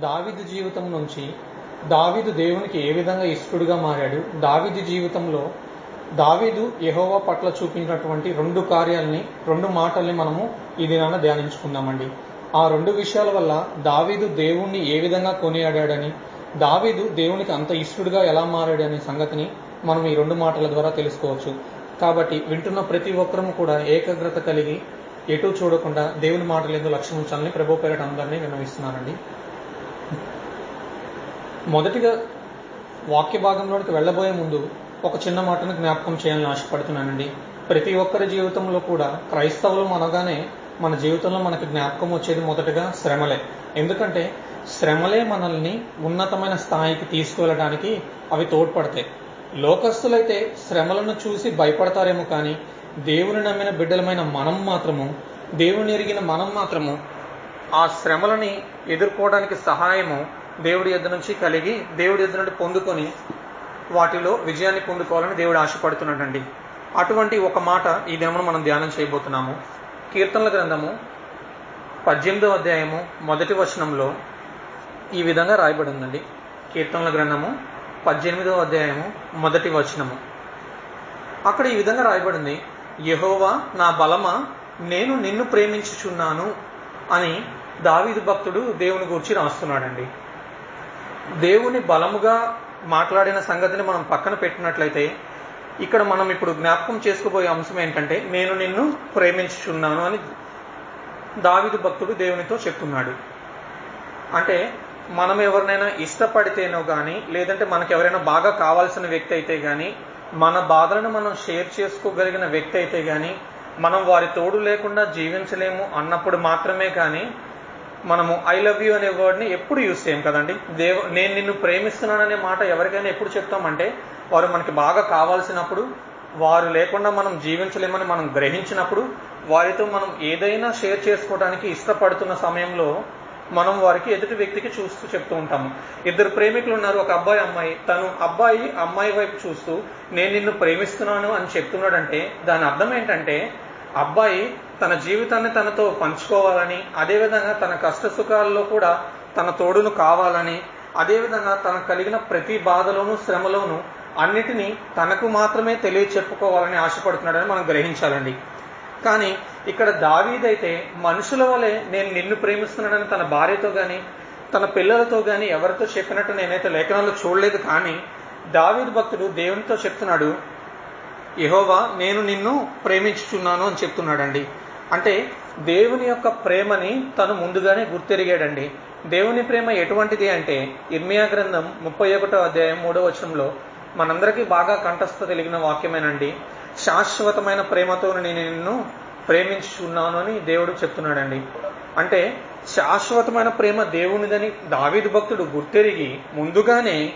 దావిదు జీవితం నుంచి దావిదు దేవునికి ఏ విధంగా ఇష్టడుగా మారాడు? దావిదు జీవితంలో దావీదు యహోవా పట్ల చూపించినటువంటి రెండు కార్యాలని రెండు మాటల్ని మనము ఈ దినాన ధ్యానించుకుందామండి. ఆ రెండు విషయాల వల్ల దావీదు దేవుణ్ణి ఏ విధంగా కొనియాడాడని దావీదు దేవునికి అంత ఇష్టడుగా ఎలా మారాడు అనే సంగతిని మనం ఈ రెండు మాటల ద్వారా తెలుసుకోవచ్చు. కాబట్టి వింటున్న ప్రతి ఒక్కరము కూడా ఏకాగ్రత కలిగి ఎటు చూడకుండా దేవుని మాటలు ఎందుకు లక్ష్యం ఉంచాలని ప్రభు పేరట అందరినీ విన్నవిస్తున్నానండి. మొదటిగా వాక్య భాగంలోనికి వెళ్ళబోయే ముందు ఒక చిన్న మాటను జ్ఞాపకం చేయాలని ఆశపడుతున్నానండి. ప్రతి ఒక్కరి జీవితంలో కూడా క్రైస్తవులు అనగానే మన జీవితంలో మనకి జ్ఞాపకం వచ్చేది మొదటగా శ్రమలే. ఎందుకంటే శ్రమలే మనల్ని ఉన్నతమైన స్థాయికి తీసుకువెళ్ళడానికి అవి తోడ్పడతాయి. లోకస్తులైతే శ్రమలను చూసి భయపడతారేమో కానీ దేవుని నమ్మిన బిడ్డలమైన మనం మాత్రము దేవుని ఎరిగిన మనం మాత్రము ఆ శ్రమలని ఎదుర్కోవడానికి సహాయము దేవుడి ఎద్దు నుంచి కలిగి దేవుడి ఎద్దు నుండి పొందుకొని వాటిలో విజయాన్ని పొందుకోవాలని దేవుడు ఆశపడుతున్నాడండి. అటువంటి ఒక మాట ఈ దినమును మనం ధ్యానం చేయబోతున్నాము. కీర్తనల గ్రంథము పద్దెనిమిదో అధ్యాయము మొదటి వచనంలో ఈ విధంగా రాయబడి ఉందండి కీర్తనల గ్రంథము పద్దెనిమిదో అధ్యాయము మొదటి వచనము. అక్కడ ఈ విధంగా రాయబడింది. యహోవా నా బలమా? నేను నిన్ను ప్రేమించుచున్నాను అని దావీదు భక్తుడు దేవుని గురించి రాస్తున్నాడండి. దేవుని బలముగా మాట్లాడిన సంగతిని మనం పక్కన పెట్టినట్లయితే ఇక్కడ మనం ఇప్పుడు జ్ఞాపకం చేసుకోబోయే అంశం ఏంటంటే నేను నిన్ను ప్రేమించుచున్నాను అని దావిదు భక్తుడు దేవునితో చెప్తున్నాడు. అంటే మనం ఎవరినైనా ఇష్టపడితేనో కానీ లేదంటే మనకు ఎవరైనా బాగా కావాల్సిన వ్యక్తి అయితే కానీ మన బాధలను మనం షేర్ చేసుకోగలిగిన వ్యక్తి అయితే కానీ మనం వారి తోడు లేకుండా జీవించలేము అన్నప్పుడు మాత్రమే కానీ మనము ఐ లవ్ యూ అనే వర్డ్ని ఎప్పుడు యూజ్ చేయం కదండి? దేవ నేను నిన్ను ప్రేమిస్తున్నాననే మాట ఎవరికైనా ఎప్పుడు చెప్తామంటే వారు మనకి బాగా కావాల్సినప్పుడు వారు లేకుండా మనం జీవించలేమని మనం గ్రహించినప్పుడు వారితో మనం ఏదైనా షేర్ చేసుకోవడానికి ఇష్టపడుతున్న సమయంలో మనం వారికి ఎదుటి వ్యక్తికి చూస్తూ చెప్తూ ఉంటాము. ఇద్దరు ప్రేమికులు ఉన్నారు ఒక అబ్బాయి అమ్మాయి. తను అబ్బాయి అమ్మాయి వైపు చూస్తూ నేను నిన్ను ప్రేమిస్తున్నాను అని చెప్తున్నాడంటే దాని అర్థం ఏంటంటే అబ్బాయి తన జీవితాన్ని తనతో పంచుకోవాలని అదేవిధంగా తన కష్ట సుఖాల్లో కూడా తన తోడును కావాలని అదేవిధంగా తనకు కలిగిన ప్రతి బాధలోనూ శ్రమలోనూ అన్నిటినీ తనకు మాత్రమే తెలియ చెప్పుకోవాలని ఆశపడుతున్నాడని మనం గ్రహించాలండి. కానీ ఇక్కడ దావీదైతే మనుషుల వలె నేను నిన్ను ప్రేమిస్తున్నానని తన భార్యతో కానీ తన పిల్లలతో కానీ ఎవరితో చెప్పినట్టు నేనైతే లేఖనాల్లో చూడలేదు కానీ దావీద్ భక్తుడు దేవునితో చెప్తున్నాడు యహోవా నేను నిన్ను ప్రేమించుచున్నాను అని చెప్తున్నాడండి. అంటే దేవుని యొక్క ప్రేమని తను ముందుగానే గుర్తెరిగాడండి. దేవుని ప్రేమ ఎటువంటిది అంటే ఇర్మియా గ్రంథం ముప్పై ఒకటో అధ్యాయం మూడో వచనంలో మనందరికీ బాగా కంఠస్థ తెలిగిన వాక్యమేనండి. శాశ్వతమైన ప్రేమతో నేను నిన్ను ప్రేమించుచున్నాను అని దేవుడు చెప్తున్నాడండి. అంటే శాశ్వతమైన ప్రేమ దేవునిదని దావిద్ భక్తుడు గుర్తెరిగి ముందుగానే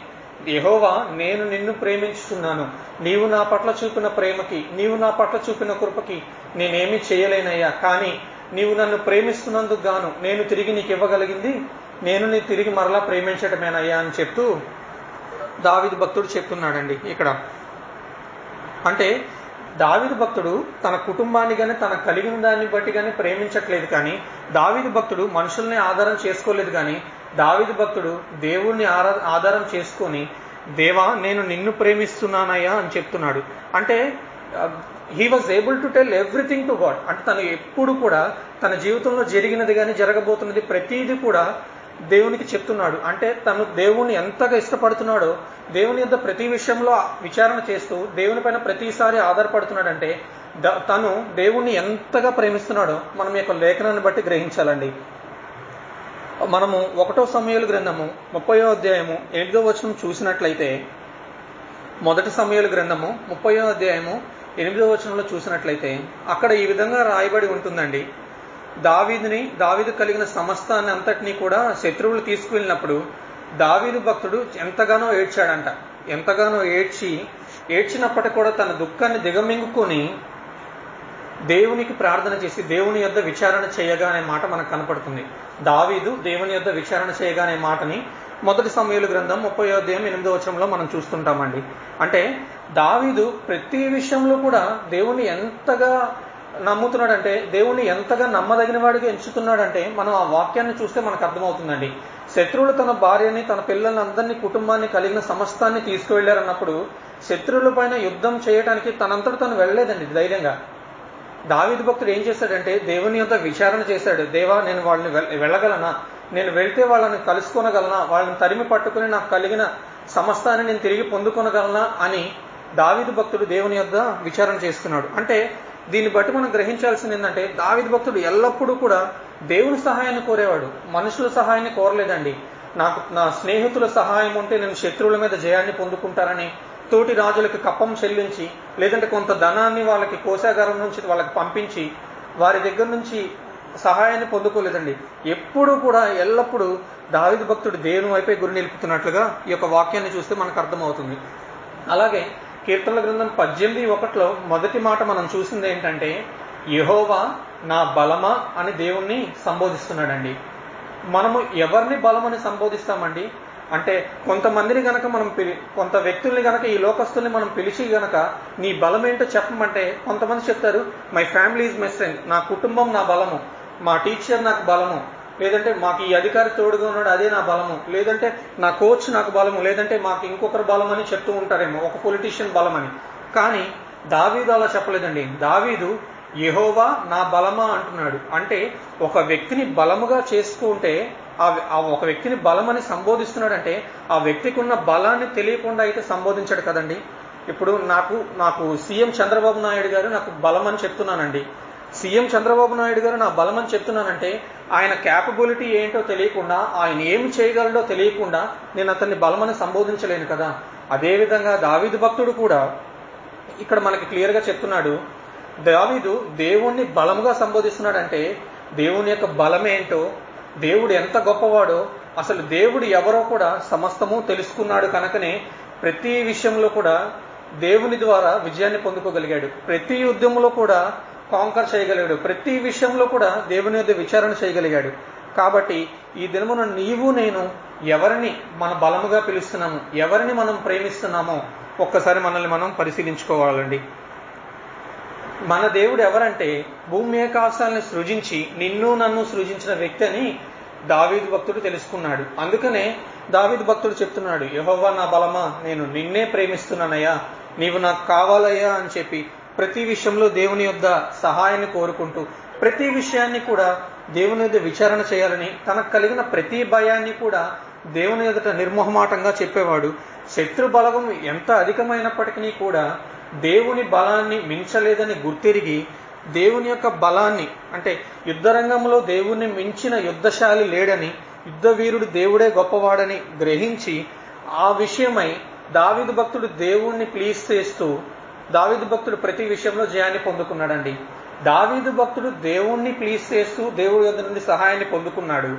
యహోవా నేను నిన్ను ప్రేమించుచున్నాను. నీవు నా పట్ల చూపిన ప్రేమకి నీవు నా పట్ల చూపిన కృపకి నేనేమి చేయలేనయ్యా. కానీ నీవు నన్ను ప్రేమిస్తున్నందుకు గాను నేను తిరిగి నీకు ఇవ్వగలిగింది నేను నీ తిరిగి మరలా ప్రేమించటమేనయ్యా అని చెప్తూ దావిది భక్తుడు చెప్తున్నాడండి ఇక్కడ. అంటే దావిదు భక్తుడు తన కుటుంబాన్ని కానీ తన కలిగిన దాన్ని బట్టి కానీ ప్రేమించట్లేదు కానీ దావిదు భక్తుడు మనుషుల్ని ఆధారం చేసుకోలేదు కానీ దావిదు భక్తుడు దేవుణ్ణి ఆధారం చేసుకొని దేవా నేను నిన్ను ప్రేమిస్తున్నానయ్యా అని చెప్తున్నాడు. అంటే he was able to tell everything to God అంటే తను ఎప్పుడు కూడా తన జీవితంలో జరిగినది కానీ జరగబోతున్నది ప్రతిదీ కూడా దేవునికి చెప్తున్నాడు. అంటే తను దేవుణ్ణి ఎంతగా ఇష్టపడుతున్నాడో దేవుని యొక్క ప్రతి విషయంలో విచారణ చేస్తూ దేవుని పైన ప్రతిసారి ఆధారపడుతున్నాడంటే తను దేవుణ్ణి ఎంతగా ప్రేమిస్తున్నాడో మనం యొక్క లేఖనాన్ని బట్టి గ్రహించాలండి. మనము ఒకటో సమయాలు గ్రంథము ముప్పయో అధ్యాయము ఎనిమిదో వచనం చూసినట్లయితే మొదటి సమయాలు గ్రంథము ముప్పయో అధ్యాయము ఎనిమిదో వచనంలో చూసినట్లయితే అక్కడ ఈ విధంగా రాయబడి ఉంటుందండి. దావీదుని దావీదు కలిగిన సమస్తాన్ని అంతటినీ కూడా శత్రువులు తీసుకువెళ్ళినప్పుడు దావీదు భక్తుడు ఎంతగానో ఏడ్చాడంట. ఎంతగానో ఏడ్చి ఏడ్చినప్పటికీ కూడా తన దుఃఖాన్ని దిగమింగుకొని దేవునికి ప్రార్థన చేసి దేవుని యొద్ద విచారణ చేయగా అనే మాట మనకు కనపడుతుంది. దావీదు దేవుని యొద్ద విచారణ చేయగా అనే మాటని మొదటి సమయాలు గ్రంథం ముప్పై అధ్యాయం ఎనిమిదో వచనంలో మనం చూస్తుంటామండి. అంటే దావీదు ప్రతి విషయంలో కూడా దేవుని ఎంతగా నమ్ముతున్నాడంటే దేవుణ్ణి ఎంతగా నమ్మదగిన వాడిగా ఎంచుతున్నాడంటే మనం ఆ వాక్యాన్ని చూస్తే మనకు అర్థమవుతుందండి. శత్రువులు తన భార్యని తన పిల్లల్ని అందరినీ కుటుంబాన్ని కలిగిన సమస్తాన్ని తీసుకువెళ్ళారన్నప్పుడు శత్రువుల పైన యుద్ధం చేయడానికి తనంతట తను వెళ్ళలేదండి ధైర్యంగా. దావిది భక్తుడు ఏం చేశాడంటే దేవుని యొక్క విచారణ చేశాడు. దేవా నేను వాళ్ళని వెళ్ళగలనా? నేను వెళ్తే వాళ్ళని కలుసుకోనగలనా? వాళ్ళని తరిమి పట్టుకుని నాకు కలిగిన సమస్తాన్ని నేను తిరిగి పొందుకొనగలనా? అని దావిది భక్తుడు దేవుని యొద్ద విచారణ చేస్తున్నాడు. అంటే దీన్ని బట్టి మనం గ్రహించాల్సింది ఏంటంటే దావిద భక్తుడు ఎల్లప్పుడూ కూడా దేవుని సహాయాన్ని కోరేవాడు. మనుషుల సహాయాన్ని కోరలేదండి. నాకు నా స్నేహితుల సహాయం ఉంటే నేను శత్రువుల మీద జయాన్ని పొందుకుంటారని తోటి రాజులకు కప్పం చెల్లించి లేదంటే కొంత ధనాన్ని వాళ్ళకి కోశాగారం నుంచి వాళ్ళకి పంపించి వారి దగ్గర నుంచి సహాయాన్ని పొందుకోలేదండి. ఎప్పుడూ కూడా ఎల్లప్పుడూ దావిద భక్తుడు దేవుని వైపే గురి నిలుపుతున్నట్లుగా ఈ యొక్క వాక్యాన్ని చూస్తే మనకు అర్థమవుతుంది. అలాగే కీర్తనల గ్రంథం పద్దెనిమిది ఒకటిలో మొదటి మాట మనం చూసింది ఏంటంటే యహోవా నా బలమా అని దేవుణ్ణి సంబోధిస్తున్నాడండి. మనము ఎవరిని బలమని సంబోధిస్తామండి? అంటే కొంతమందిని గనక మనం పిలి కొంత వ్యక్తుల్ని గనక ఈ లోకస్తుల్ని మనం పిలిచి గనక నీ బలం ఏంటో చెప్పమంటే కొంతమంది చెప్తారు మై ఫ్యామిలీ ఈజ్ మై స్ట్రెంగ్ నా కుటుంబం నా బలము. మా టీచర్ నాకు బలము. లేదంటే మాకు ఈ అధికారి తోడుగా ఉన్నాడు అదే నా బలము. లేదంటే నా కోచ్ నాకు బలము. లేదంటే మాకు ఇంకొకరు బలం అని చెప్తూ ఉంటారేమో ఒక పొలిటీషియన్ బలం అని కానీ దావీదు అలా చెప్పలేదండి. దావీదు యహోవా నా బలమా? అంటున్నాడు. అంటే ఒక వ్యక్తిని బలముగా చేసుకుంటే ఆ ఆ ఒక వ్యక్తిని బలమని సంబోధిస్తున్నాడంటే ఆ వ్యక్తికి ఉన్న బలాన్ని తెలియకుండా అయితే సంబోధించాడు కదండి. ఇప్పుడు నాకు నాకు సీఎం చంద్రబాబు నాయుడు గారు నాకు బలం అని చెప్తున్నానండి. సీఎం చంద్రబాబు నాయుడు గారు నా బలం చెప్తున్నానంటే ఆయన క్యాపబిలిటీ ఏంటో తెలియకుండా ఆయన ఏం చేయగలడో తెలియకుండా నేను అతన్ని బలమని సంబోధించలేను కదా. అదేవిధంగా దావీదు భక్తుడు కూడా ఇక్కడ మనకి క్లియర్గా చెప్తున్నాడు దావీదు దేవుణ్ణి బలముగా సంబోధిస్తున్నాడంటే దేవుని యొక్క బలమేంటో దేవుడు ఎంత గొప్పవాడో అసలు దేవుడు ఎవరో కూడా సమస్తము తెలుసుకున్నాడు కనుకనే ప్రతి విషయంలో కూడా దేవుని ద్వారా విజయాన్ని పొందుకోగలిగాడు. ప్రతి యుద్ధంలో కూడా కాంకర్ చేయగలిగాడు. ప్రతి విషయంలో కూడా దేవుని యొక్క విచారణ చేయగలిగాడు. కాబట్టి ఈ దినమున నీవు నేను ఎవరిని మన బలముగా పిలుస్తున్నాము ఎవరిని మనం ప్రేమిస్తున్నామో ఒక్కసారి మనల్ని మనం పరిశీలించుకోవాలండి. మన దేవుడు ఎవరంటే భూమి ఆకాశాలను సృజించి నిన్ను నన్ను సృజించిన వ్యక్తి అని దావీదు భక్తుడు తెలుసుకున్నాడు. అందుకనే దావీదు భక్తుడు చెప్తున్నాడు యహోవా నా బలమా నేను నిన్నే ప్రేమిస్తున్నానయ్యా నీవు నాకు కావాలయ్యా అని చెప్పి ప్రతి విషయంలో దేవుని యొక్క సహాయాన్ని కోరుకుంటూ ప్రతి విషయాన్ని కూడా దేవుని యొక్క విచారణ చేయాలని తనకు కలిగిన ప్రతి భయాన్ని కూడా దేవుని ఎదుట నిర్మోహమాటంగా చెప్పేవాడు. శత్రు బలగం ఎంత అధికమైనప్పటికీ కూడా దేవుని బలాన్ని మించలేదని గుర్తిరిగి దేవుని యొక్క బలాన్ని అంటే యుద్ధరంగంలో దేవుణ్ణి మించిన యుద్ధశాలి లేడని యుద్ధ వీరుడు దేవుడే గొప్పవాడని గ్రహించి ఆ విషయమై దావిదు భక్తుడు దేవుణ్ణి ప్లీజ్ చేస్తూ దావిదు భక్తుడు ప్రతి విషయంలో జయాన్ని పొందుకున్నాడండి. దావీదు భక్తుడు దేవుణ్ణి ప్లీజ్ చేస్తూ దేవుడి వద్ద నుండి సహాయాన్ని పొందుకున్నాడు.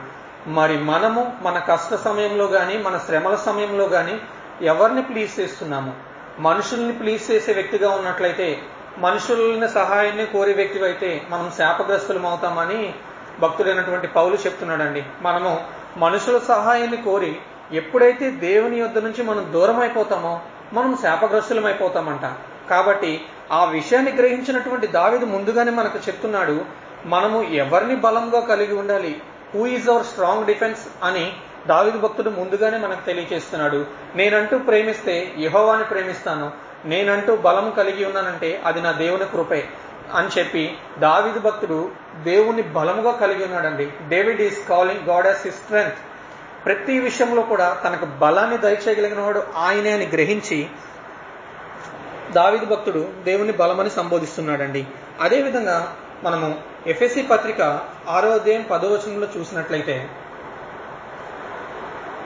మరి మనము మన కష్ట సమయంలో కానీ మన శ్రమల సమయంలో కానీ ఎవరిని ప్లీజ్ చేస్తున్నాము? మనుషుల్ని ప్లీజ్ చేసే వ్యక్తిగా ఉన్నట్లయితే మనుషుల్ని సహాయాన్ని కోరే వ్యక్తి అయితే మనం శాపగ్రస్తులం అవుతామని భక్తుడైనటువంటి పౌలు చెప్తున్నాడండి. మనము మనుషుల సహాయాన్ని కోరి ఎప్పుడైతే దేవుని యొద్ద నుంచి మనం దూరం అయిపోతామో మనం శాపగ్రస్తులం అయిపోతామంట కాబట్టి ఆ విషయాన్ని గ్రహించినటువంటి దావిదు ముందుగానే మనకు చెప్తున్నాడు మనము ఎవరిని బలంగా కలిగి ఉండాలి? Who is our strong defence అని దావిదు భక్తుడు ముందుగానే మనకు తెలియచేస్తున్నాడు. నేనంటూ ప్రేమిస్తే యహోవాని ప్రేమిస్తాను. నేనంటూ బలం కలిగి ఉన్నానంటే అది నా దేవుని కృపే అని చెప్పి దావిదు భక్తుడు దేవుని బలముగా కలిగి ఉన్నాడండి. David is calling God as his strength ప్రతి విషయంలో కూడా తనకు బలాన్ని దయచేయగలిగిన వాడు ఆయనే అని గ్రహించి దావిది భక్తుడు దేవుని బలమని సంబోధిస్తున్నాడండి. అదేవిధంగా మనము ఎఫ్ఎస్సి పత్రిక ఆరో అధ్యాయం పదో వచనంలో చూసినట్లయితే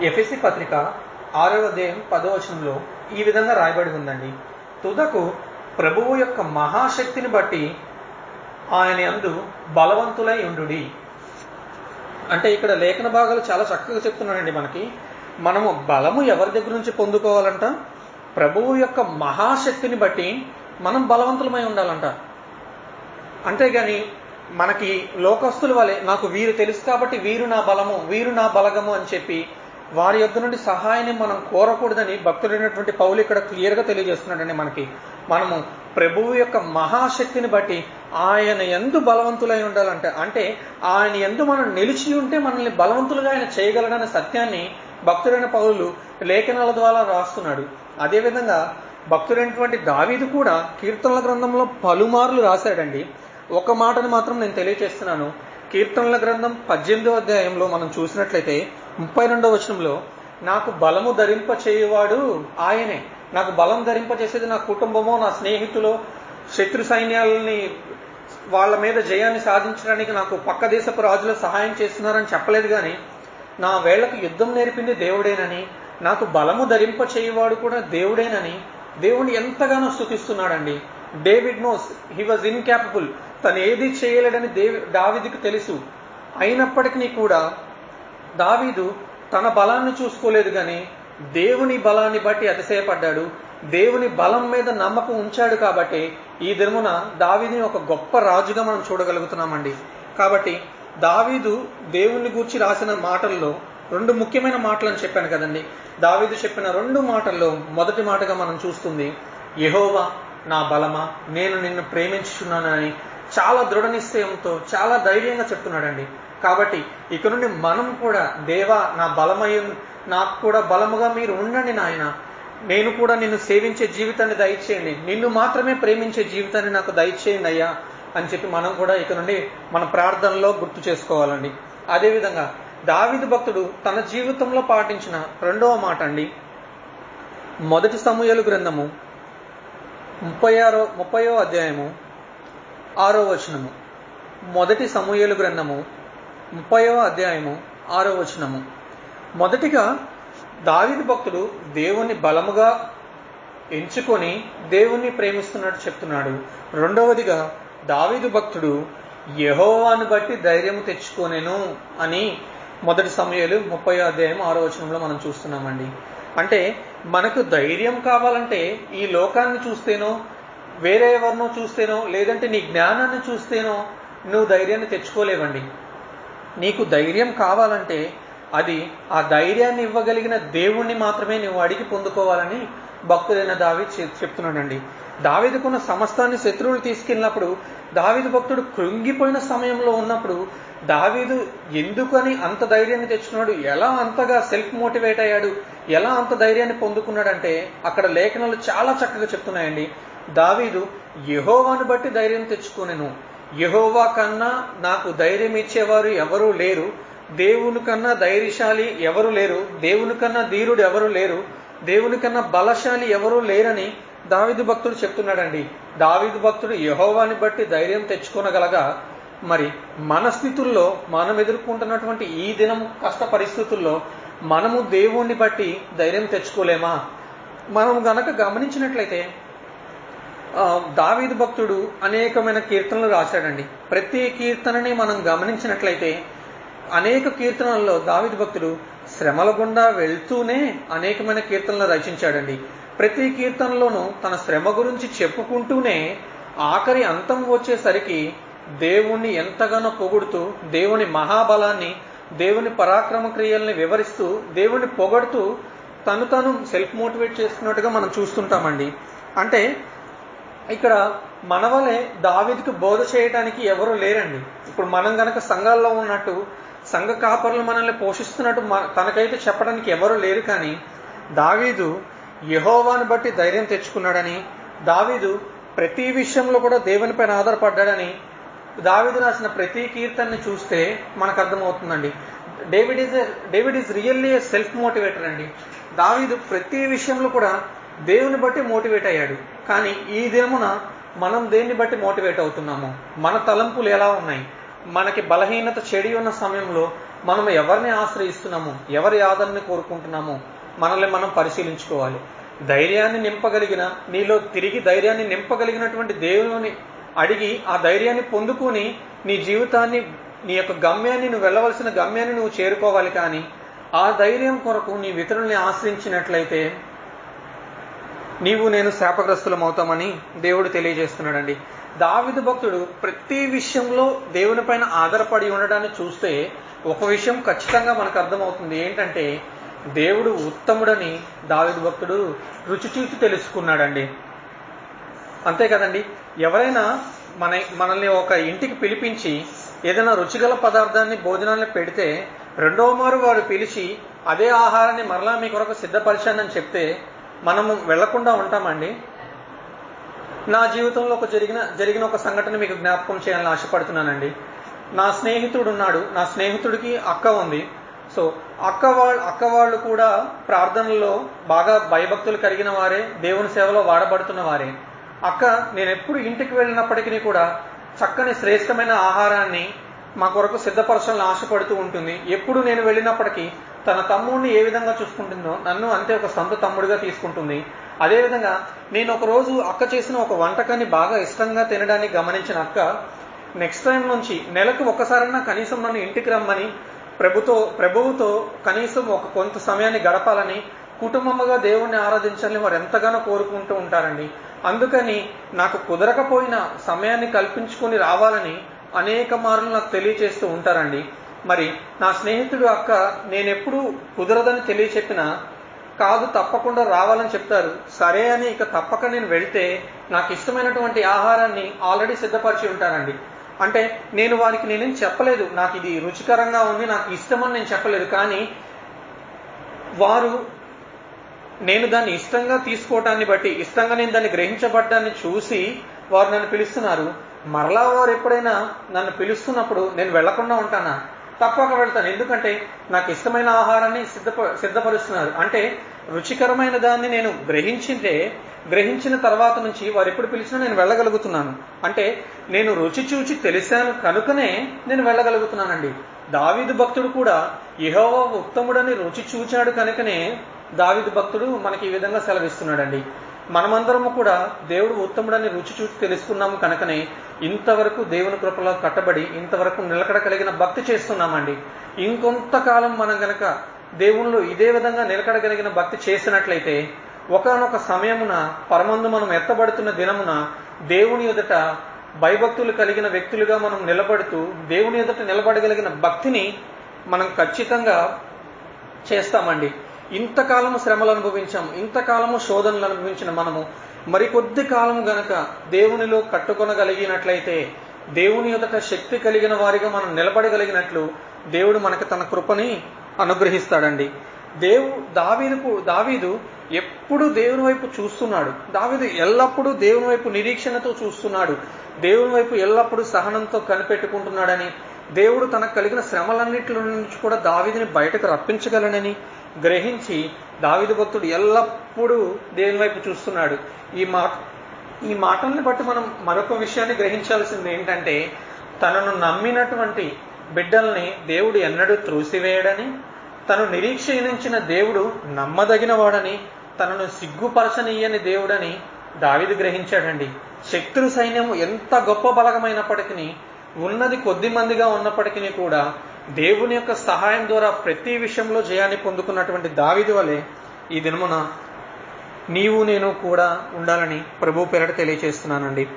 ఎఫ్ఎస్సి పత్రిక ఆరో అధ్యాయం పదో వచనంలో ఈ విధంగా రాయబడి ఉందండి. తుదకు ప్రభువు యొక్క మహాశక్తిని బట్టి ఆయన అందు బలవంతులై ఉండుడి. అంటే ఇక్కడ లేఖన భాగాలు చాలా చక్కగా చెప్తున్నాడండి మనకి. మనము బలము ఎవరి దగ్గర నుంచి పొందుకోవాలంట? ప్రభువు యొక్క మహాశక్తిని బట్టి మనం బలవంతులమై ఉండాలంట. అంతేగాని మనకి లోకస్తుల వలె నాకు వీరు తెలుసు కాబట్టి వీరు నా బలము వీరు నా బలగము అని చెప్పి వారి యొక్క నుండి సహాయాన్ని మనం కోరకూడదని భక్తుడైనటువంటి పౌలు ఇక్కడ క్లియర్గా తెలియజేస్తున్నాడండి మనకి. మనము ప్రభువు యొక్క మహాశక్తిని బట్టి ఆయన ఎందు బలవంతులై ఉండాలంటే. అంటే ఆయన ఎందు మనం నిలిచి ఉంటే మనల్ని బలవంతులుగా ఆయన చేయగలడనే సత్యాన్ని భక్తుడైన పౌరులు లేఖనాల ద్వారా రాస్తున్నాడు. అదేవిధంగా భక్తుడైనటువంటి దావీదు కూడా కీర్తనల గ్రంథంలో పలుమార్లు రాశాడండి. ఒక మాటను మాత్రం నేను తెలియజేస్తున్నాను కీర్తనల గ్రంథం పద్దెనిమిదో అధ్యాయంలో మనం చూసినట్లయితే ముప్పై రెండో వచనంలో నాకు బలము ధరింప చేయువాడు ఆయనే. నాకు బలం ధరింప చేసేది నా కుటుంబమో నా స్నేహితులు శత్రు సైన్యాలని వాళ్ళ మీద జయాన్ని సాధించడానికి నాకు పక్క దేశపు రాజులు సహాయం చేస్తున్నారని చెప్పలేదు కానీ నా వేళ్ళకు యుద్ధం నేర్పింది దేవుడేనని నాకు బలము ధరింప చేయవాడు కూడా దేవుడేనని దేవుణ్ణి ఎంతగానో స్థుతిస్తున్నాడండి David knows he was incapable తను ఏది చేయలేడని దేవి దావిదికి తెలుసు. అయినప్పటికీ కూడా దావీదు తన బలాన్ని చూసుకోలేదు కానీ దేవుని బలాన్ని బట్టి అతిశయపడ్డాడు. దేవుని బలం మీద నమ్మకం ఉంచాడు కాబట్టి ఈ దినమున దావీదిని ఒక గొప్ప రాజుగా మనం చూడగలుగుతున్నామండి. కాబట్టి దావీదు దేవుని గూర్చి రాసిన మాటల్లో రెండు ముఖ్యమైన మాటలను చెప్పాను కదండి. దావీదు చెప్పిన రెండు మాటల్లో మొదటి మాటగా మనం చూస్తుంది యహోవా నా బలమా? నేను నిన్ను ప్రేమించుచున్నానని చాలా దృఢ నిశ్చయంతో చాలా ధైర్యంగా చెప్తున్నాడండి. కాబట్టి ఇక నుండి మనం కూడా దేవా నా బలమై నాకు కూడా బలముగా మీరు ఉండండి నాయన. నేను కూడా నిన్ను సేవించే జీవితాన్ని దయచేయండి. నిన్ను మాత్రమే ప్రేమించే జీవితాన్ని నాకు దయచేయండి అయ్యా అని చెప్పి మనం కూడా ఇక నుండి మన ప్రార్థనలో గుర్తు చేసుకోవాలండి. అదేవిధంగా దావిదు భక్తుడు తన జీవితంలో పాటించిన రెండవ మాట అండి. మొదటి సమూహలు గ్రంథము ముప్పై ఆరో ముప్పయో అధ్యాయము ఆరో వచనము. మొదటి సమూహలు గ్రంథము ముప్పయో అధ్యాయము ఆరో వచనము. మొదటిగా దావిది భక్తుడు దేవుని బలముగా ఎంచుకొని దేవుణ్ణి ప్రేమిస్తున్నట్టు చెప్తున్నాడు. రెండవదిగా దావిదు భక్తుడు యహోవాను బట్టి ధైర్యం తెచ్చుకోనేను అని మొదటి సమయాలు ముప్పై అధ్యాయం ఆరో వచనంలో మనం చూస్తున్నామండి. అంటే మనకు ధైర్యం కావాలంటే ఈ లోకాన్ని చూస్తేనో వేరే ఎవరినో చూస్తేనో లేదంటే నీ జ్ఞానాన్ని చూస్తేనో నువ్వు ధైర్యాన్ని తెచ్చుకోలేవండి. నీకు ధైర్యం కావాలంటే అది ఆ ధైర్యాన్ని ఇవ్వగలిగిన దేవుణ్ణి మాత్రమే నువ్వు అడిగి పొందుకోవాలని భక్తుడైన దావి చెప్తున్నాడండి. దావిదుకున్న సమస్తాన్ని శత్రువులు తీసుకెళ్ళినప్పుడు దావీదు భక్తుడు కృంగిపోయిన సమయంలో ఉన్నప్పుడు దావీదు ఎందుకని అంత ధైర్యాన్ని తెచ్చుకున్నాడు? ఎలా అంతగా సెల్ఫ్ మోటివేట్ అయ్యాడు? ఎలా అంత ధైర్యాన్ని పొందుకున్నాడంటే అక్కడ లేఖనాలు చాలా చక్కగా చెప్తున్నాయండి. దావీదు యహోవాను బట్టి ధైర్యం తెచ్చుకునేను. యహోవా కన్నా నాకు ధైర్యం ఇచ్చేవారు ఎవరూ లేరు. దేవుని కన్నా ధైర్యశాలి ఎవరు లేరు. దేవుని కన్నా ధీరుడు ఎవరు లేరు. దేవుని కన్నా బలశాలి ఎవరూ లేరని దావిదు భక్తుడు చెప్తున్నాడండి దావిదు భక్తుడు యహోవాని బట్టి ధైర్యం తెచ్చుకోనగలగా మరి మన స్థితుల్లో మనం ఎదుర్కొంటున్నటువంటి ఈ దినం కష్ట పరిస్థితుల్లో మనము దేవుణ్ణి బట్టి ధైర్యం తెచ్చుకోలేమా? మనం గనక గమనించినట్లయితే దావీదు భక్తుడు అనేకమైన కీర్తనలు రాశాడండి. ప్రతి కీర్తనని మనం గమనించినట్లయితే అనేక కీర్తనల్లో దావిద్ భక్తుడు శ్రమల గుండా వెళ్తూనే అనేకమైన కీర్తనలు రచించాడండి. ప్రతి కీర్తనలోనూ తన శ్రమ గురించి చెప్పుకుంటూనే ఆఖరి అంతం వచ్చేసరికి దేవుణ్ణి ఎంతగానో పొగుడుతూ దేవుని మహాబలాన్ని దేవుని పరాక్రమ క్రియల్ని వివరిస్తూ దేవుని పొగడుతూ తను తను సెల్ఫ్ మోటివేట్ చేస్తున్నట్టుగా మనం చూస్తుంటామండి. అంటే ఇక్కడ మనవలే దావిదికి బోధ చేయడానికి ఎవరు లేరండి. ఇప్పుడు మనం గనక సంఘాల్లో ఉన్నట్టు సంఘ కాపర్లు మనల్ని పోషిస్తున్నట్టు తనకైతే చెప్పడానికి ఎవరు లేరు కానీ దావీదు యహోవాని బట్టి ధైర్యం తెచ్చుకున్నాడని దావీదు ప్రతి విషయంలో కూడా దేవునిపైన ఆధారపడ్డాడని దావీదు రాసిన ప్రతి కీర్తనని చూస్తే మనకు అర్థమవుతుందండి. David is David is really self motivator అండి. దావీదు ప్రతి విషయంలో కూడా దేవుని బట్టి మోటివేట్ అయ్యాడు. కానీ ఈ దినమున మనం దేన్ని బట్టి మోటివేట్ అవుతున్నాము మన తలంపులు ఎలా ఉన్నాయి మనకి బలహీనత చెడి ఉన్న సమయంలో మనం ఎవరిని ఆశ్రయిస్తున్నాము ఎవరి ఆదరణని కోరుకుంటున్నాము మనల్ని మనం పరిశీలించుకోవాలి. ధైర్యాన్ని నింపగలిగిన నీలో తిరిగి ధైర్యాన్ని నింపగలిగినటువంటి దేవుని అడిగి ఆ ధైర్యాన్ని పొందుకుని నీ జీవితాన్ని నీ యొక్క గమ్యాన్ని నువ్వు వెళ్ళవలసిన గమ్యాన్ని నువ్వు చేరుకోవాలి కానీ ఆ ధైర్యం కొరకు నీ ఇతరుల్ని ఆశ్రయించినట్లయితే నీవు నేను శాపగ్రస్తులం అవుతామని దేవుడు తెలియజేస్తున్నాడండి. దావిదు భక్తుడు ప్రతి విషయంలో దేవుని పైన ఆధారపడి ఉండడాన్ని చూస్తే ఒక విషయం ఖచ్చితంగా మనకు అర్థమవుతుంది. ఏంటంటే దేవుడు ఉత్తముడని దావిదు భక్తుడు రుచి చూసి తెలుసుకున్నాడండి. అంతే కదండి. ఎవరైనా మన మనల్ని ఒక ఇంటికి పిలిపించి ఏదైనా రుచిగల పదార్థాన్ని భోజనాన్ని పెడితే రెండో మారు వారు పిలిచి అదే ఆహారాన్ని మరలా మీ కొరకు సిద్ధపరిచానని చెప్తే మనము వెళ్ళకుండా ఉంటామండి. నా జీవితంలో ఒక జరిగిన జరిగిన ఒక సంఘటన మీకు జ్ఞాపకం చేయాలని ఆశపడుతున్నానండి. నా స్నేహితుడు ఉన్నాడు నా స్నేహితుడికి అక్క ఉంది. సో అక్క వాళ్ళు అక్క వాళ్ళు కూడా ప్రార్థనలో బాగా భయభక్తులు కలిగిన వారే దేవుని సేవలో వాడబడుతున్న వారే. అక్క నేను ఎప్పుడు ఇంటికి వెళ్ళినప్పటికీ కూడా చక్కని శ్రేష్టమైన ఆహారాన్ని మా కొరకు సిద్ధపరచాలని ఆశపడుతూ ఉంటుంది. ఎప్పుడు నేను వెళ్ళినప్పటికీ తన తమ్ముడిని ఏ విధంగా చూసుకుంటుందో నన్ను అంతే ఒక సొంత తమ్ముడిగా తీసుకుంటుంది. అదేవిధంగా నేను ఒక రోజు అక్క చేసిన ఒక వంటకాన్ని బాగా ఇష్టంగా తినడానికి గమనించిన అక్క నెక్స్ట్ టైం నుంచి నెలకు ఒక్కసారైనా కనీసం నన్ను ఇంటికి రమ్మని ప్రభుతో ప్రభువుతో కనీసం ఒక కొంత సమయాన్ని గడపాలని కుటుంబముగా దేవుణ్ణి ఆరాధించాలని వారు ఎంతగానో కోరుకుంటూ ఉంటారండి. అందుకని నాకు కుదరకపోయిన సమయాన్ని కల్పించుకొని రావాలని అనేక మార్లు నాకు తెలియచేస్తూ ఉంటారండి. మరి నా స్నేహితుడు అక్క నేనెప్పుడు కుదరదని తెలియచెప్పినా కాదు తప్పకుండా రావాలని చెప్తారు. సరే అని ఇక తప్పక నేను వెళ్తే నాకు ఇష్టమైనటువంటి ఆహారాన్ని ఆల్రెడీ సిద్ధపరిచి ఉంటానండి అంటే నేను వారికి నేనేం చెప్పలేదు. నాకు ఇది రుచికరంగా ఉంది నాకు ఇష్టమని నేను చెప్పలేదు. కానీ వారు నేను దాన్ని ఇష్టంగా తీసుకోవటాన్ని బట్టి ఇష్టంగా నేను దాన్ని గ్రహించబడ్డాన్ని చూసి వారు నన్ను పిలుస్తున్నారు. మరలా వారు ఎప్పుడైనా నన్ను పిలుస్తున్నప్పుడు నేను వెళ్ళకుండా ఉంటానా? తప్పక వెళ్తాను. ఎందుకంటే నాకు ఇష్టమైన ఆహారాన్ని సిద్ధప సిద్ధపరుస్తున్నారు. అంటే రుచికరమైన దాన్ని నేను గ్రహించింటే గ్రహించిన తర్వాత నుంచి వారు ఎప్పుడు పిలిచినా నేను వెళ్ళగలుగుతున్నాను. అంటే నేను రుచి చూచి తెలిసాను కనుకనే నేను వెళ్ళగలుగుతున్నానండి. దావిదు భక్తుడు కూడా యహోవా ఉత్తముడని రుచి చూచాడు కనుకనే దావిదు భక్తుడు మనకి ఈ విధంగా సెలవిస్తున్నాడండి. మనమందరము కూడా దేవుడు ఉత్తముడని రుచి చూసి తెలుసుకున్నాము కనుకనే ఇంతవరకు దేవుని కృపలో కట్టబడి ఇంతవరకు నిలకడ కలిగిన భక్తి చేస్తున్నామండి. ఇంకొంతకాలం మనం గనక దేవుళ్ళు ఇదే విధంగా నిలకడగలిగిన భక్తి చేసినట్లయితే ఒకనొక సమయమున పరమందు మనం ఎత్తబడుతున్న దినమున దేవుని ఎదుట భయభక్తులు కలిగిన వ్యక్తులుగా మనం నిలబడుతూ దేవుని ఎదుట నిలబడగలిగిన భక్తిని మనం ఖచ్చితంగా చేస్తామండి. ఇంతకాలము శ్రమలు అనుభవించాం. ఇంతకాలము శోధనలు అనుభవించిన మనము. మరికొద్ది కాలం గనక దేవునిలో కట్టుకొనగలిగినట్లయితే దేవుని ఎదుట శక్తి కలిగిన వారిగా మనం నిలబడగలిగినట్లు దేవుడు మనకు తన కృపని అనుగ్రహిస్తాడండి. దేవు దావీదుకు దావీదు ఎప్పుడు దేవుని వైపు చూస్తున్నాడు. దావీదు ఎల్లప్పుడూ దేవుని వైపు నిరీక్షణతో చూస్తున్నాడు. దేవుని వైపు ఎల్లప్పుడూ సహనంతో కనిపెట్టుకుంటున్నాడని దేవుడు తనకు కలిగిన శ్రమలన్నింటిలో నుంచి కూడా దావీదిని బయటకు రప్పించగలనని గ్రహించి దావిది భక్తుడు ఎల్లప్పుడూ దేవుని వైపు చూస్తున్నాడు. ఈ మాట ఈ మాటల్ని బట్టి మనం మరొక విషయాన్ని గ్రహించాల్సింది ఏంటంటే తనను నమ్మినటువంటి బిడ్డల్ని దేవుడు ఎన్నడూ త్రోసివేయడని తను నిరీక్షించిన దేవుడు నమ్మదగినవాడని తనను సిగ్గుపరచనీయని దేవుడని దావిది గ్రహించాడండి. శత్రు సైన్యం ఎంత గొప్ప బలగమైనప్పటికీ ఉన్నది కొద్ది మందిగా ఉన్నప్పటికీ కూడా దేవుని యొక్క సహాయం ద్వారా ప్రతి విషయంలో జయాన్ని పొందుకున్నటువంటి దావిది వలె ఈ దినమున నీవు నేను కూడా ఉండాలని ప్రభు పేరట తెలియచేస్తున్నానండి.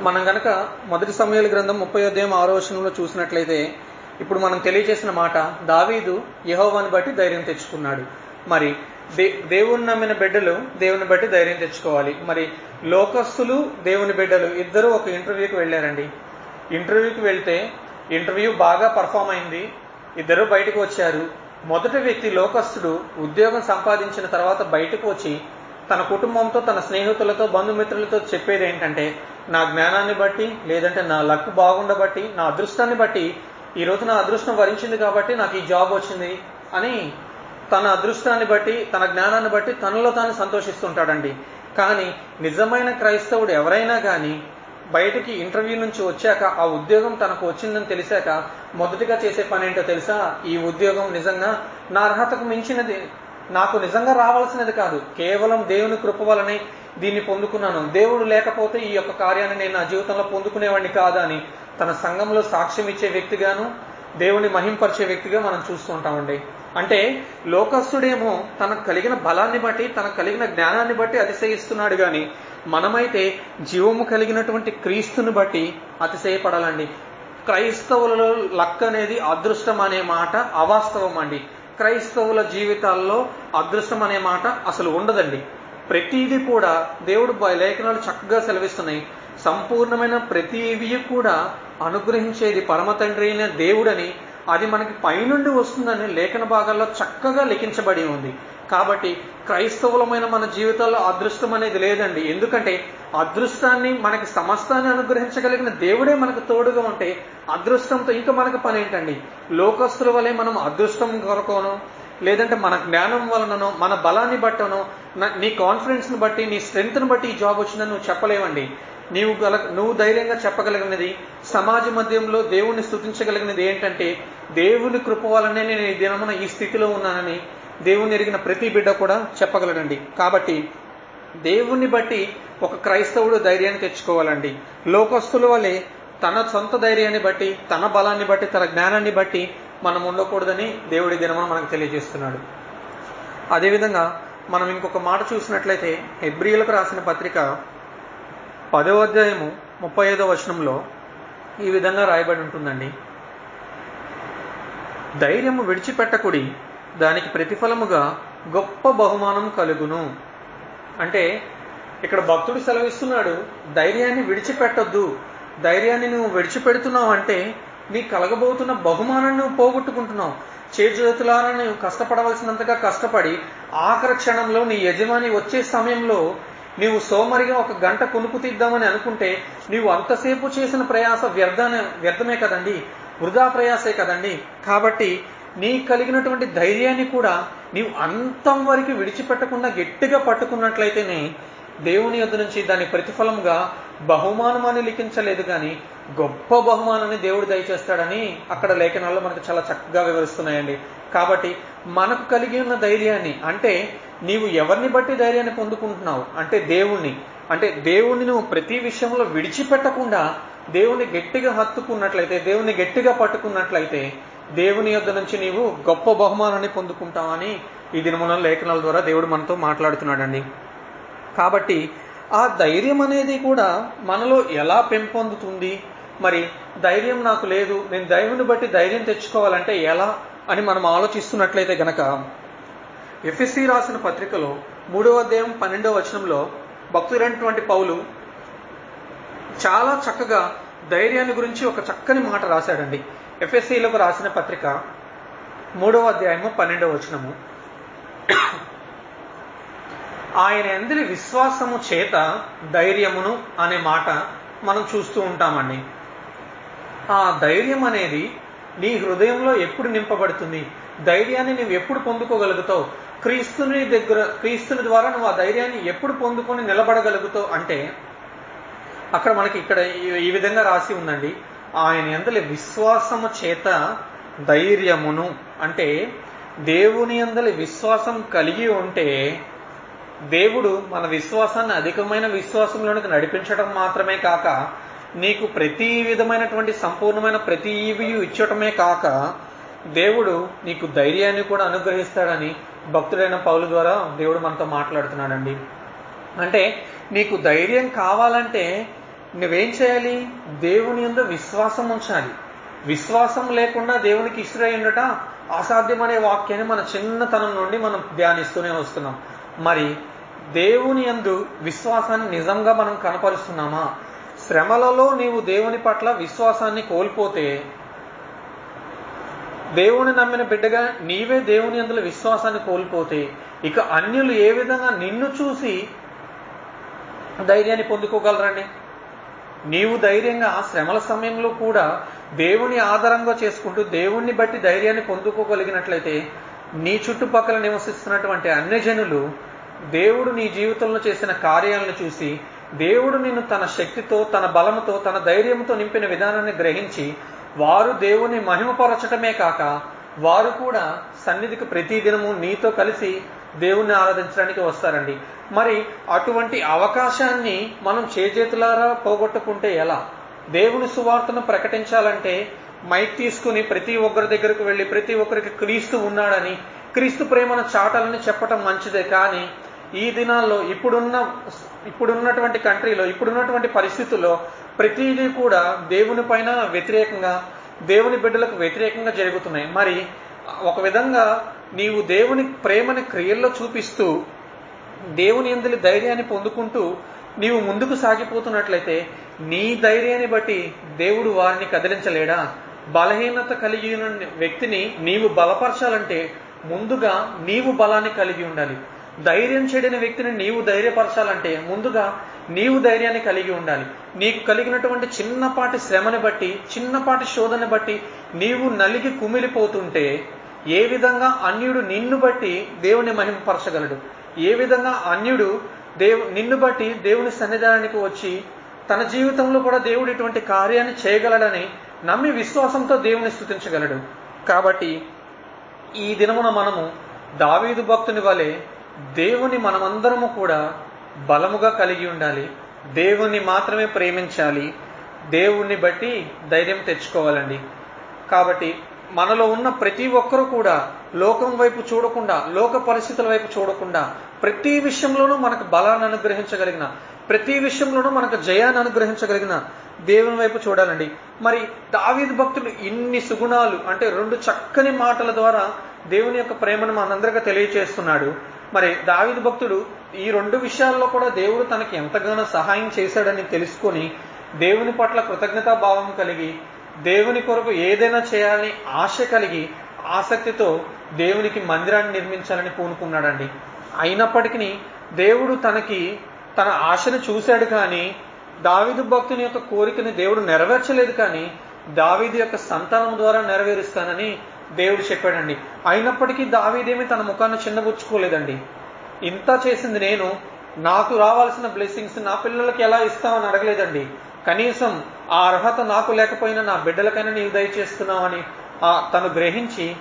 మనం గనక మొదటి సమయాల గ్రంథం ముప్పై అధ్యాయం ఆరో వచనంలో చూసినట్లయితే ఇప్పుడు మనం తెలియజేసిన మాట దావీదు యహోవాని బట్టి ధైర్యం తెచ్చుకున్నాడు. మరి దే దేవుని నమ్మిన బిడ్డలు దేవుని బట్టి ధైర్యం తెచ్చుకోవాలి. మరి లోకస్తులు దేవుని బిడ్డలు ఇద్దరు ఒక ఇంటర్వ్యూకి వెళ్ళారండి. ఇంటర్వ్యూకి వెళ్తే ఇంటర్వ్యూ బాగా పర్ఫామ్ అయింది. ఇద్దరు బయటకు వచ్చారు. మొదటి వ్యక్తి లోకస్తుడు ఉద్యోగం సంపాదించిన తర్వాత బయటకు వచ్చి తన కుటుంబంతో తన స్నేహితులతో బంధుమిత్రులతో చెప్పేది ఏంటంటే నా జ్ఞానాన్ని బట్టి లేదంటే నా లక్ బాగుండబట్టి నా అదృష్టాన్ని బట్టి ఈ నా అదృష్టం వరించింది కాబట్టి నాకు ఈ జాబ్ వచ్చింది అని తన అదృష్టాన్ని బట్టి తన జ్ఞానాన్ని బట్టి తనలో తాను సంతోషిస్తుంటాడండి. కానీ నిజమైన క్రైస్తవుడు ఎవరైనా కానీ బయటికి ఇంటర్వ్యూ నుంచి వచ్చాక ఆ ఉద్యోగం తనకు వచ్చిందని తెలిసాక మొదటిగా చేసే పని ఏంటో తెలుసా? ఈ ఉద్యోగం నిజంగా నా అర్హతకు మించినది నాకు నిజంగా రావాల్సినది కాదు. కేవలం దేవుని కృప వలనే దీన్ని పొందుకున్నాను. దేవుడు లేకపోతే ఈ యొక్క కార్యాన్ని నేను నా జీవితంలో పొందుకునేవాడిని కాదా అని తన సంఘంలో సాక్ష్యం ఇచ్చే వ్యక్తిగాను దేవుని మహింపరిచే వ్యక్తిగా మనం చూస్తూ ఉంటామండి. అంటే లోకస్తుడేమో తనకు కలిగిన బలాన్ని బట్టి తనకు కలిగిన జ్ఞానాన్ని బట్టి అతిశయిస్తున్నాడు కానీ మనమైతే జీవము కలిగినటువంటి క్రీస్తుని బట్టి అతిశయపడాలండి. క్రైస్తవులలో లక్ అనేది అదృష్టం అనే మాట అవాస్తవం అండి. క్రైస్తవుల జీవితాల్లో అదృష్టం అనే మాట అసలు ఉండదండి. ప్రతిదీ కూడా దేవుడు లేఖనాలు చక్కగా సెలవిస్తున్నాయి. సంపూర్ణమైన ప్రతివి కూడా అనుగ్రహించేది పరమతండ్రి అయిన దేవుడని అది మనకి పైనుండి వస్తుందని లేఖన భాగాల్లో చక్కగా లిఖించబడి ఉంది. కాబట్టి క్రైస్తవులమైన మన జీవితాల్లో అదృష్టం అనేది లేదండి. ఎందుకంటే అదృష్టాన్ని మనకి సమస్తాన్ని అనుగ్రహించగలిగిన దేవుడే మనకు తోడుగా ఉంటే అదృష్టంతో ఇంకా మనకు పని ఏంటండి లోకస్తుల వలె మనం అదృష్టం కొరకోనో లేదంటే మన జ్ఞానం వలననో మన బలాన్ని బట్టనో నీ కాన్ఫిడెన్స్ని బట్టి నీ స్ట్రెంత్ని బట్టి ఈ జాబ్ వచ్చిందని నువ్వు చెప్పలేవండి. నీవు గల నువ్వు ధైర్యంగా చెప్పగలిగినది సమాజ మధ్యంలో దేవుణ్ణి స్థుతించగలిగినది ఏంటంటే దేవుని కృప వలనే నేను ఈ దినమున ఈ స్థితిలో ఉన్నానని దేవుని ఎరిగిన ప్రతి బిడ్డ కూడా చెప్పగలడండి. కాబట్టి దేవుణ్ణి బట్టి ఒక క్రైస్తవుడు ధైర్యాన్ని తెచ్చుకోవాలండి. లోకస్తుల వలె తన సొంత ధైర్యాన్ని బట్టి తన బలాన్ని బట్టి తన జ్ఞానాన్ని బట్టి మనం ఉండకూడదని దేవుడి దినమున మనకు తెలియజేస్తున్నాడు. అదేవిధంగా మనం ఇంకొక మాట చూసినట్లయితే హెబ్రియులకు రాసిన పత్రిక పదో అధ్యాయము ముప్పై ఐదో వచనంలో ఈ విధంగా రాయబడి ఉంటుందండి. ధైర్యము విడిచిపెట్టకుడి దానికి ప్రతిఫలముగా గొప్ప బహుమానం కలుగును. అంటే ఇక్కడ భక్తుడు సెలవిస్తున్నాడు ధైర్యాన్ని విడిచిపెట్టొద్దు. ధైర్యాన్ని నువ్వు విడిచిపెడుతున్నావు అంటే నీ కలగబోతున్న బహుమానాన్ని నువ్వు పోగొట్టుకుంటున్నావు. చేతులారా నువ్వు కష్టపడవలసినంతగా కష్టపడి ఆఖరి క్షణంలో నీ యజమాని వచ్చే సమయంలో నీవు సోమరిగా ఒక గంట కొనుకు తీద్దామని అనుకుంటే నీవు అంతసేపు చేసిన ప్రయాస వ్యర్థ వ్యర్థమే కదండి. వృధా ప్రయాసే కదండి. కాబట్టి నీ కలిగినటువంటి ధైర్యాన్ని కూడా నీవు అంతం వరకు విడిచిపెట్టకుండా గట్టిగా పట్టుకున్నట్లయితేనే దేవుని యొద్ నుంచి దాని ప్రతిఫలంగా బహుమానమాన్ని లిఖించలేదు కానీ గొప్ప బహుమానాన్ని దేవుడు దయచేస్తాడని అక్కడ లేఖనాల్లో మనకు చాలా చక్కగా వివరిస్తున్నాయండి. కాబట్టి మనకు కలిగి ఉన్న ధైర్యాన్ని అంటే నీవు ఎవరిని బట్టి ధైర్యాన్ని పొందుకుంటున్నావు? అంటే దేవుణ్ణి. అంటే దేవుణ్ణి నువ్వు ప్రతి విషయంలో విడిచిపెట్టకుండా దేవుణ్ణి గట్టిగా హత్తుకున్నట్లయితే దేవుణ్ణి గట్టిగా పట్టుకున్నట్లయితే దేవుని యొద్ నుంచి నీవు గొప్ప బహుమానాన్ని పొందుకుంటావని ఈ దినమున లేఖనాల ద్వారా దేవుడు మనతో మాట్లాడుతున్నాడండి. కాబట్టి ఆ ధైర్యం అనేది కూడా మనలో ఎలా పెంపొందుతుంది? మరి ధైర్యం నాకు లేదు నేను దైవుని బట్టి ధైర్యం తెచ్చుకోవాలంటే ఎలా అని మనం ఆలోచిస్తున్నట్లయితే గనక ఎఫ్ఎస్సి రాసిన పత్రికలో మూడవ అధ్యాయం పన్నెండవ వచనంలో భక్తులైనటువంటి పౌలు చాలా చక్కగా ధైర్యాన్ని గురించి ఒక చక్కని మాట రాశాడండి. ఎఫ్ఎస్సిలకు రాసిన పత్రిక మూడవ అధ్యాయము పన్నెండవ వచనము. ఆయన ఎందరి విశ్వాసము చేత ధైర్యమును అనే మాట మనం చూస్తూ ఉంటామండి. ఆ ధైర్యం అనేది నీ హృదయంలో ఎప్పుడు నింపబడుతుంది? ధైర్యాన్ని నువ్వు ఎప్పుడు పొందుకోగలుగుతావు? క్రీస్తుని దగ్గర క్రీస్తుని ద్వారా నువ్వు ఆ ధైర్యాన్ని ఎప్పుడు పొందుకొని నిలబడగలుగుతావు అంటే అక్కడ మనకి ఇక్కడ ఈ- ఈ విధంగా రాసి ఉందండి. ఆయన ఎందలి విశ్వాసము చేత ధైర్యమును అంటే దేవుని అందలి విశ్వాసం కలిగి ఉంటే దేవుడు మన విశ్వాసాన్ని అధికమైన విశ్వాసంలోనికి నడిపించడం మాత్రమే కాక నీకు ప్రతి విధమైనటువంటి సంపూర్ణమైన ప్రతి ఇచ్చటమే కాక దేవుడు నీకు ధైర్యాన్ని కూడా అనుగ్రహిస్తాడని భక్తుడైన పౌలు ద్వారా దేవుడు మనతో మాట్లాడుతున్నాడండి. అంటే నీకు ధైర్యం కావాలంటే నువ్వేం చేయాలి? దేవుని ఎందు విశ్వాసం ఉంచాలి. విశ్వాసం లేకుండా దేవునికి ఇష్టమై ఉండట అసాధ్యమనే వాక్యాన్ని మన చిన్నతనం నుండి మనం ధ్యానిస్తూనే వస్తున్నాం. మరి దేవుని ఎందు విశ్వాసాన్ని నిజంగా మనం కనపరుస్తున్నామా? శ్రమలలో నీవు దేవుని పట్ల విశ్వాసాన్ని కోల్పోతే దేవుని నమ్మిన బిడ్డగా నీవే దేవుని అందులో విశ్వాసాన్ని కోల్పోతే ఇక అన్యులు ఏ విధంగా నిన్ను చూసి ధైర్యాన్ని పొందుకోగలరండి? నీవు ధైర్యంగా శ్రమల సమయంలో కూడా దేవుని ఆధారంగా చేసుకుంటూ దేవుణ్ణి బట్టి ధైర్యాన్ని పొందుకోగలిగినట్లయితే నీ చుట్టుపక్కల నివసిస్తున్నటువంటి అన్యజనులు దేవుడు నీ జీవితంలో చేసిన కార్యాలను చూసి దేవుడు నిన్ను తన శక్తితో తన బలముతో తన ధైర్యంతో నింపిన విధానాన్ని గ్రహించి వారు దేవుని మహిమపరచటమే కాక వారు కూడా సన్నిధికి ప్రతి దినము నీతో కలిసి దేవుణ్ణి ఆరాధించడానికి వస్తారండి. మరి అటువంటి అవకాశాన్ని మనం చేజేతులారా పోగొట్టుకుంటే ఎలా? దేవుని సువార్తను ప్రకటించాలంటే మైక్ తీసుకుని ప్రతి ఒక్కరి దగ్గరకు వెళ్ళి ప్రతి ఒక్కరికి క్రీస్తు ఉన్నాడని క్రీస్తు ప్రేమను చాటాలని చెప్పటం మంచిదే కానీ ఈ దినాల్లో ఇప్పుడున్న ఇప్పుడున్నటువంటి కంట్రీలో ఇప్పుడున్నటువంటి పరిస్థితుల్లో ప్రతిదీ కూడా దేవుని పైన వ్యతిరేకంగా దేవుని బిడ్డలకు వ్యతిరేకంగా జరుగుతున్నాయి. మరి ఒక విధంగా నీవు దేవుని ప్రేమని క్రియల్లో చూపిస్తూ దేవుని ఎందులి ధైర్యాన్ని పొందుకుంటూ నీవు ముందుకు సాగిపోతున్నట్లయితే నీ ధైర్యాన్ని బట్టి దేవుడు వారిని కదిలించలేడా? బలహీనత కలిగి ఉన్న వ్యక్తిని నీవు బలపరచాలంటే ముందుగా నీవు బలాన్ని కలిగి ఉండాలి. ధైర్యం చెడిన వ్యక్తిని నీవు ధైర్యపరచాలంటే ముందుగా నీవు ధైర్యాన్ని కలిగి ఉండాలి. నీకు కలిగినటువంటి చిన్నపాటి శ్రమని బట్టి చిన్నపాటి శోధనని బట్టి నీవు నలిగి కుమిలిపోతుంటే ఏ విధంగా అన్యుడు నిన్ను బట్టి దేవుని మహిమపరచగలడు? ఏ విధంగా అన్యుడు దేవు నిన్ను బట్టి దేవుని సన్నిధానానికి వచ్చి తన జీవితంలో కూడా దేవుడు ఇటువంటి కార్యాన్ని చేయగలడని నమ్మి విశ్వాసంతో దేవుని స్థుతించగలడు. కాబట్టి ఈ దినమున మనము దావీదు భక్తుని వలె దేవుని మనమందరము కూడా బలముగా కలిగి ఉండాలి. దేవుణ్ణి మాత్రమే ప్రేమించాలి. దేవుణ్ణి బట్టి ధైర్యం తెచ్చుకోవాలండి. కాబట్టి మనలో ఉన్న ప్రతి ఒక్కరూ కూడా లోకం వైపు చూడకుండా లోక పరిస్థితుల వైపు చూడకుండా ప్రతి విషయంలోనూ మనకు బలాన్ని అనుగ్రహించగలిగిన ప్రతి విషయంలోనూ మనకు జయాన్ని అనుగ్రహించగలిగిన దేవుని వైపు చూడాలండి. మరి దావీద్ భక్తులు ఇన్ని సుగుణాలు అంటే రెండు చక్కని మాటల ద్వారా దేవుని యొక్క ప్రేమను మనందరికీ తెలియచేస్తున్నాడు. మరి దావిదు భక్తుడు ఈ రెండు విషయాల్లో కూడా దేవుడు తనకి ఎంతగానో సహాయం చేశాడని తెలుసుకొని దేవుని పట్ల కృతజ్ఞతా భావం కలిగి దేవుని కొరకు ఏదైనా చేయాలని ఆశ కలిగి ఆసక్తితో దేవునికి మందిరాన్ని నిర్మించాలని పూనుకున్నాడండి. అయినప్పటికీ దేవుడు తనకి తన ఆశను చూశాడు కానీ దావిదు భక్తుని యొక్క కోరికని దేవుడు నెరవేర్చలేదు కానీ దావిదు యొక్క సంతానం ద్వారా నెరవేరుస్తానని దేవుడు చెప్పాడండి అయినప్పటికీ దావీదేమి తన ముఖాన్ని చిన్నబుచ్చుకోలేదండి. ఇంత చేసింది నేను నాకు రావాల్సిన బ్లెస్సింగ్స్ నా పిల్లలకి ఎలా ఇస్తామని అడగలేదండి. కనీసం ఆ అర్హత నాకు లేకపోయినా నా బిడ్డలకైనా నీవు దయచేస్తున్నావని తను గ్రహించి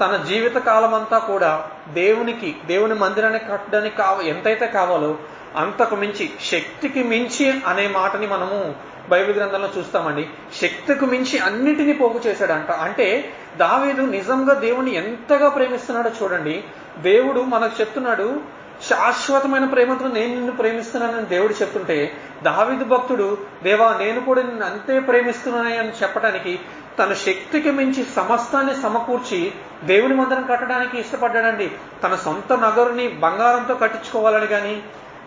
తన జీవిత కాలం అంతా కూడా దేవునికి దేవుని మందిరాన్ని కట్టడానికి కావ ఎంతైతే కావాలో అంతకు మించి శక్తికి మించి అనే మాటని మనము బైబిల్ గ్రంథంలో చూస్తామండి. శక్తికి మించి అన్నిటినీ పోగు చేశాడంట. అంటే దావీదు నిజంగా దేవుని ఎంతగా ప్రేమిస్తున్నాడో చూడండి. దేవుడు మనకు చెప్తున్నాడు శాశ్వతమైన ప్రేమతో నేను నిన్ను ప్రేమిస్తున్నానని దేవుడు చెప్తుంటే దావిదు భక్తుడు దేవా నేను కూడా నిన్ను అంతే ప్రేమిస్తున్నానని అని చెప్పడానికి తన శక్తికి మించి సమస్తాన్ని సమకూర్చి దేవుని మందిరం కట్టడానికి ఇష్టపడ్డాడండి. తన సొంత నగరుని బంగారంతో కట్టించుకోవాలని కానీ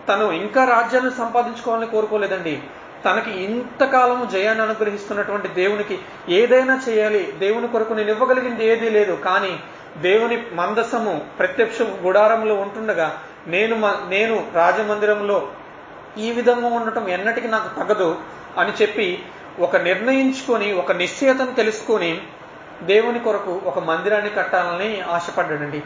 తను ఇంకా రాజ్యాన్ని సంపాదించుకోవాలని కోరుకోలేదండి. తనకి ఇంతకాలం జయాన్ని అనుగ్రహిస్తున్నటువంటి దేవునికి ఏదైనా చేయాలి దేవుని కొరకు నేను ఇవ్వగలిగింది ఏదీ లేదు. కానీ దేవుని మందసము ప్రత్యక్ష గుడారంలో ఉంటుండగా నేను నేను రాజమందిరంలో ఈ విధంగా ఉండటం ఎన్నటికీ నాకు తగదు అని చెప్పి ఒక నిర్ణయించుకొని ఒక నిశ్చయతను తెలుసుకొని దేవుని కొరకు ఒక మందిరాన్ని కట్టాలని ఆశపడ్డాడండి.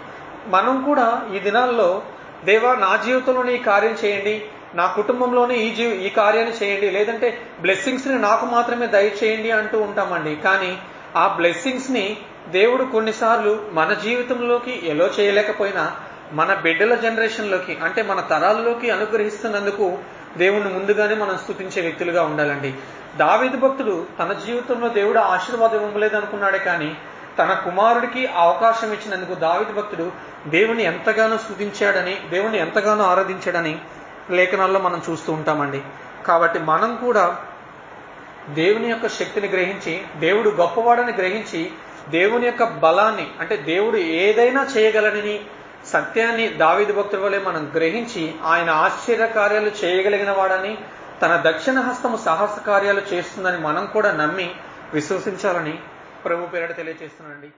మనం కూడా ఈ దినాల్లో దేవా నా జీవితంలో నీ కార్యం చేయండి. నా కుటుంబంలోనే ఈ జీవి ఈ కార్యాన్ని చేయండి. లేదంటే బ్లెస్సింగ్స్ని నాకు మాత్రమే దయచేయండి అంటూ ఉంటామండి. కానీ ఆ బ్లెస్సింగ్స్ని దేవుడు కొన్నిసార్లు మన జీవితంలోకి ఎలా చేయలేకపోయినా మన బిడ్డల జనరేషన్లోకి అంటే మన తరాల్లోకి అనుగ్రహిస్తున్నందుకు దేవుణ్ణి ముందుగానే మనం స్థుతించే వ్యక్తులుగా ఉండాలండి. దావేది భక్తుడు తన జీవితంలో దేవుడు ఆశీర్వాదం ఇవ్వలేదనుకున్నాడే కానీ తన కుమారుడికి అవకాశం ఇచ్చినందుకు దావిది భక్తుడు దేవుని ఎంతగానో స్థుతించాడని దేవుని ఎంతగానో ఆరాధించాడని లేఖనాల్లో మనం చూస్తూ ఉంటామండి. కాబట్టి మనం కూడా దేవుని యొక్క శక్తిని గ్రహించి దేవుడు గొప్పవాడని గ్రహించి దేవుని యొక్క బలాన్ని అంటే దేవుడు ఏదైనా చేయగలనని సత్యాన్ని దావిది భక్తుల వలె మనం గ్రహించి ఆయన ఆశ్చర్య కార్యాలు చేయగలిగిన వాడని తన దక్షిణ హస్తము సాహస కార్యాలు చేస్తుందని మనం కూడా నమ్మి విశ్వసించాలని ప్రభు పేరట తెలియజేస్తున్నానండి